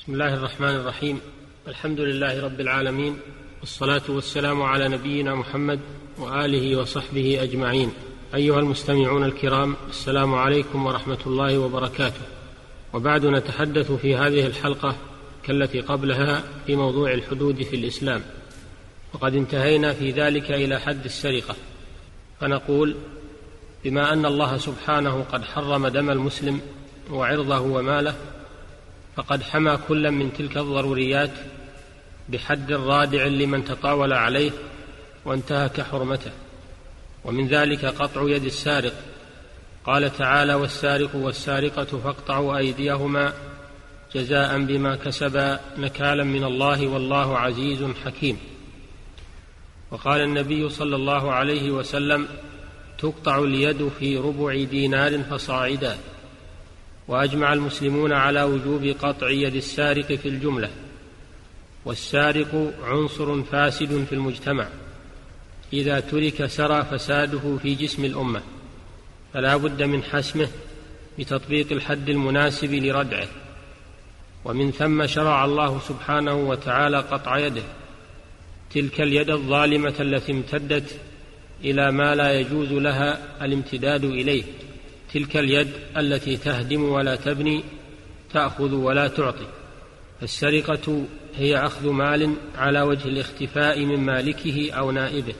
بسم الله الرحمن الرحيم. الحمد لله رب العالمين والصلاة والسلام على نبينا محمد وآله وصحبه أجمعين. أيها المستمعون الكرام السلام عليكم ورحمة الله وبركاته. وبعد نتحدث في هذه الحلقة كالتي قبلها في موضوع الحدود في الإسلام. وقد انتهينا في ذلك إلى حد السرقة. فنقول بما أن الله سبحانه قد حرم دم المسلم وعرضه وماله فقد حمى كلا من تلك الضروريات بحد رادع لمن تطاول عليه وانتهك حرمته ومن ذلك قطع يد السارق. قال تعالى والسارق والسارقة فاقطعوا أيديهما جزاء بما كسبا نكالا من الله والله عزيز حكيم. وقال النبي صلى الله عليه وسلم تقطع اليد في ربع دينار فصاعدا. وأجمع المسلمون على وجوب قطع يد السارق في الجملة والسارق عنصر فاسد في المجتمع. إذا ترك سرى فساده في جسم الأمة فلا بد من حسمه بتطبيق الحد المناسب لردعه. ومن ثم شرع الله سبحانه وتعالى قطع يده تلك اليد الظالمة التي امتدت إلى ما لا يجوز لها الامتداد إليه. تلك اليد التي تهدم ولا تبني تأخذ ولا تعطي. السرقة هي أخذ مال على وجه الاختفاء من مالكه أو نائبه.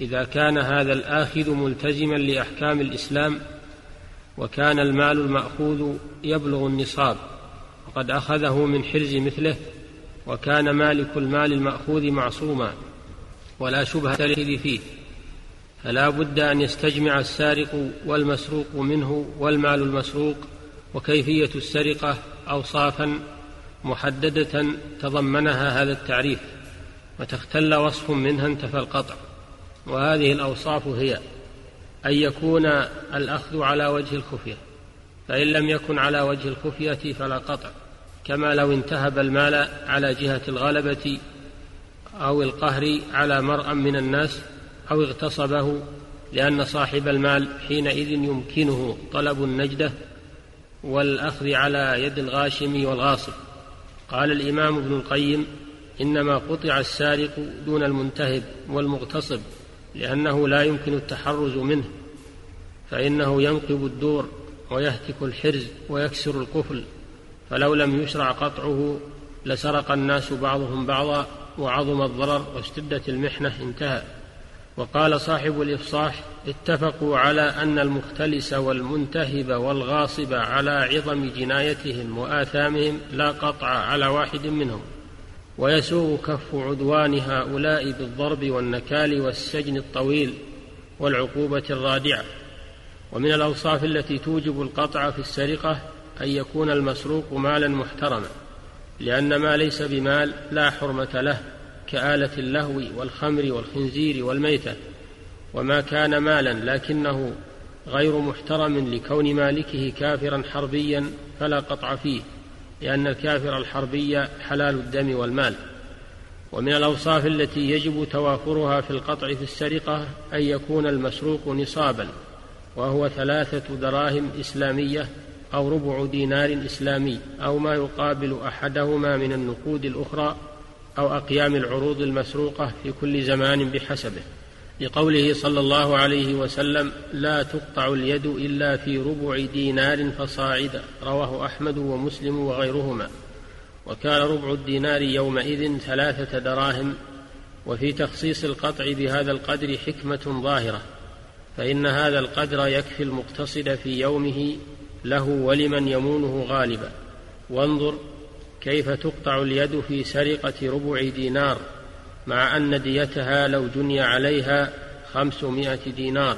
إذا كان هذا الآخذ ملتزما لأحكام الإسلام وكان المال المأخوذ يبلغ النصاب وقد أخذه من حرز مثله وكان مالك المال المأخوذ معصوما ولا شبهة فيه. فلا بد أن يستجمع السارق والمسروق منه والمال المسروق وكيفية السرقة اوصافا محددة تضمنها هذا التعريف وتختل وصف منها انتفى القطع. وهذه الأوصاف هي أن يكون الأخذ على وجه الخفية فإن لم يكن على وجه الخفية فلا قطع كما لو انتهب المال على جهة الغلبة أو القهر على مرأى من الناس أو اغتصبه لأن صاحب المال حينئذ يمكنه طلب النجدة والأخذ على يد الغاشم والغاصب. قال الإمام ابن القيم إنما قطع السارق دون المنتهب والمغتصب لأنه لا يمكن التحرز منه فإنه ينقب الدور ويهتك الحرز ويكسر القفل فلو لم يشرع قطعه لسرق الناس بعضهم بعضا وعظم الضرر واشتدت المحنة انتهى. وقال صاحب الإفصاح اتفقوا على أن المختلس والمنتهب والغاصب على عظم جنايتهم وآثامهم لا قطع على واحد منهم ويسوغ كف عدوان هؤلاء بالضرب والنكال والسجن الطويل والعقوبة الرادعة. ومن الأوصاف التي توجب القطع في السرقة أن يكون المسروق مالا محترما لأن ما ليس بمال لا حرمة له. كآلة اللهو والخمر والخنزير والميتة وما كان مالا لكنه غير محترم لكون مالكه كافرا حربيا فلا قطع فيه لأن الكافر الحربي حلال الدم والمال. ومن الأوصاف التي يجب توافرها في القطع في السرقة أن يكون المسروق نصابا وهو ثلاثة دراهم إسلامية أو ربع دينار إسلامي أو ما يقابل أحدهما من النقود الأخرى أو أقيام العروض المسروقة في كل زمان بحسبه لقوله صلى الله عليه وسلم لا تقطع اليد إلا في ربع دينار فصاعدا رواه أحمد ومسلم وغيرهما. وكان ربع الدينار يومئذ ثلاثة دراهم. وفي تخصيص القطع بهذا القدر حكمة ظاهرة فإن هذا القدر يكفي المقتصد في يومه له ولمن يمونه غالبا. وانظر كيف تقطع اليد في سرقة ربع دينار مع أن ديتها لو جني عليها خمسمائة دينار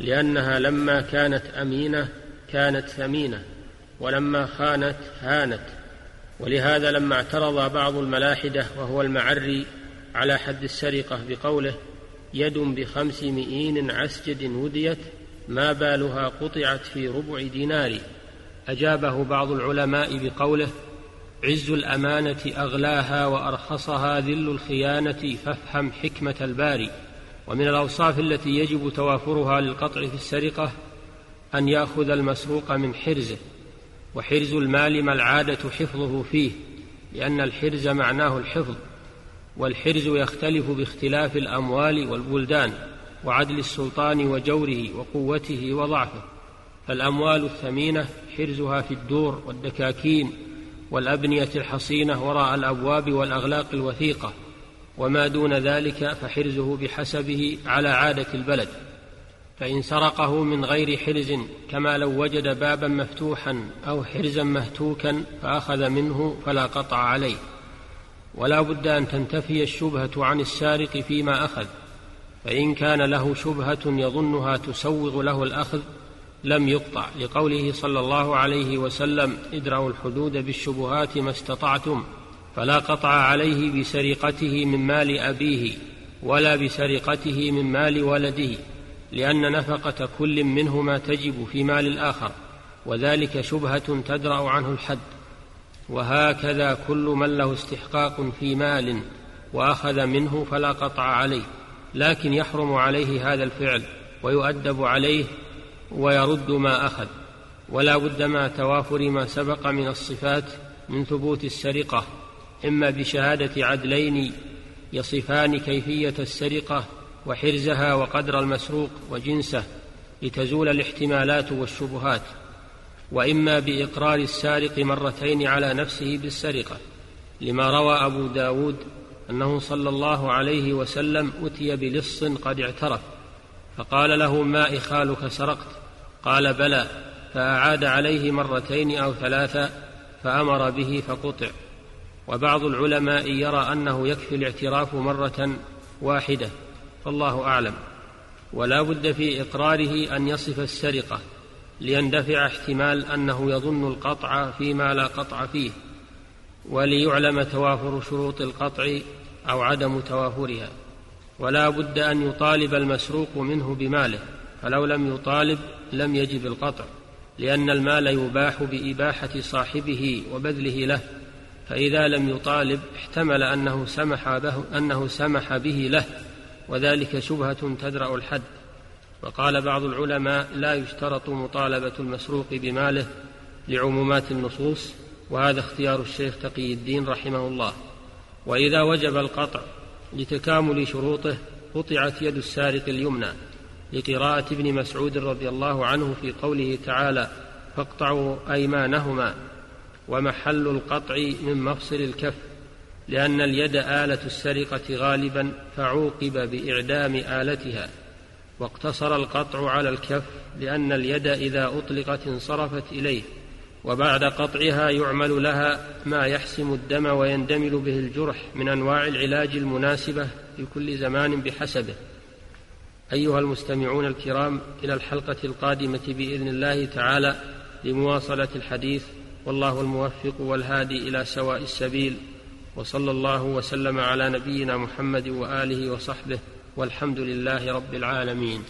لأنها لما كانت أمينة كانت ثمينة ولما خانت هانت. ولهذا لما اعترض بعض الملاحدة وهو المعري على حد السرقة بقوله يد بخمس مئين عسجد وديت ما بالها قطعت في ربع دينار. أجابه بعض العلماء بقوله عز الأمانة أغلاها وأرخصها ذل الخيانة فافهم حكمة الباري. ومن الأوصاف التي يجب توافرها للقطع في السرقة أن يأخذ المسروق من حرزه وحرز المال ما العادة حفظه فيه لأن الحرز معناه الحفظ والحرز يختلف باختلاف الأموال والبلدان وعدل السلطان وجوره وقوته وضعفه. فالأموال الثمينة حرزها في الدور والدكاكين والأبنية الحصينة وراء الأبواب والأغلاق الوثيقة وما دون ذلك فحرزه بحسبه على عادة البلد. فإن سرقه من غير حرز كما لو وجد بابا مفتوحا أو حرزا مهتوكا فأخذ منه فلا قطع عليه. ولا بد أن تنتفي الشبهة عن السارق فيما أخذ فإن كان له شبهة يظنها تسوغ له الأخذ لم يقطع. لقوله صلى الله عليه وسلم ادرأوا الحدود بالشبهات ما استطعتم فلا قطع عليه بسرقته من مال أبيه ولا بسرقته من مال ولده لأن نفقة كل منهما تجب في مال الآخر وذلك شبهة تدرأ عنه الحد. وهكذا كل من له استحقاق في مال وأخذ منه فلا قطع عليه لكن يحرم عليه هذا الفعل ويؤدب عليه ويرد ما أخذ ولا بد مع توافر ما سبق من الصفات من ثبوت السرقة إما بشهادة عدلين يصفان كيفية السرقة وحرزها وقدر المسروق وجنسه لتزول الاحتمالات والشبهات وإما بإقرار السارق مرتين على نفسه بالسرقة لما روى أبو داود أنه صلى الله عليه وسلم أتي بلص قد اعترف. فقال له ما إخالك سرقت؟ قال بلى فأعاد عليه مرتين أو ثلاثا فأمر به فقطع. وبعض العلماء يرى أنه يكفي الاعتراف مرة واحدة فالله أعلم. ولا بد في إقراره أن يصف السرقة ليندفع احتمال أنه يظن القطع فيما لا قطع فيه وليعلم توافر شروط القطع أو عدم توافرها. ولا بد أن يطالب المسروق منه بماله فلو لم يطالب لم يجب القطع لأن المال يباح بإباحة صاحبه وبذله له فإذا لم يطالب احتمل أنه سمح به أنه سمح به له وذلك شبهة تدرأ الحد. وقال بعض العلماء لا يشترط مطالبة المسروق بماله لعمومات النصوص وهذا اختيار الشيخ تقي الدين رحمه الله. وإذا وجب القطع لتكامل شروطه قطعت يد السارق اليمنى لقراءة ابن مسعود رضي الله عنه في قوله تعالى فاقطعوا أيمانهما ومحل القطع من مفصل الكف لأن اليد آلة السرقة غالبا فعوقب بإعدام آلتها واقتصر القطع على الكف لأن اليد إذا أطلقت انصرفت إليه وبعد قطعها يعمل لها ما يحسم الدم ويندمل به الجرح من أنواع العلاج المناسبة في كل زمان بحسبه. أيها المستمعون الكرام إلى الحلقة القادمة بإذن الله تعالى لمواصلة الحديث والله الموفق والهادي إلى سواء السبيل. وصلى الله وسلم على نبينا محمد وآله وصحبه والحمد لله رب العالمين.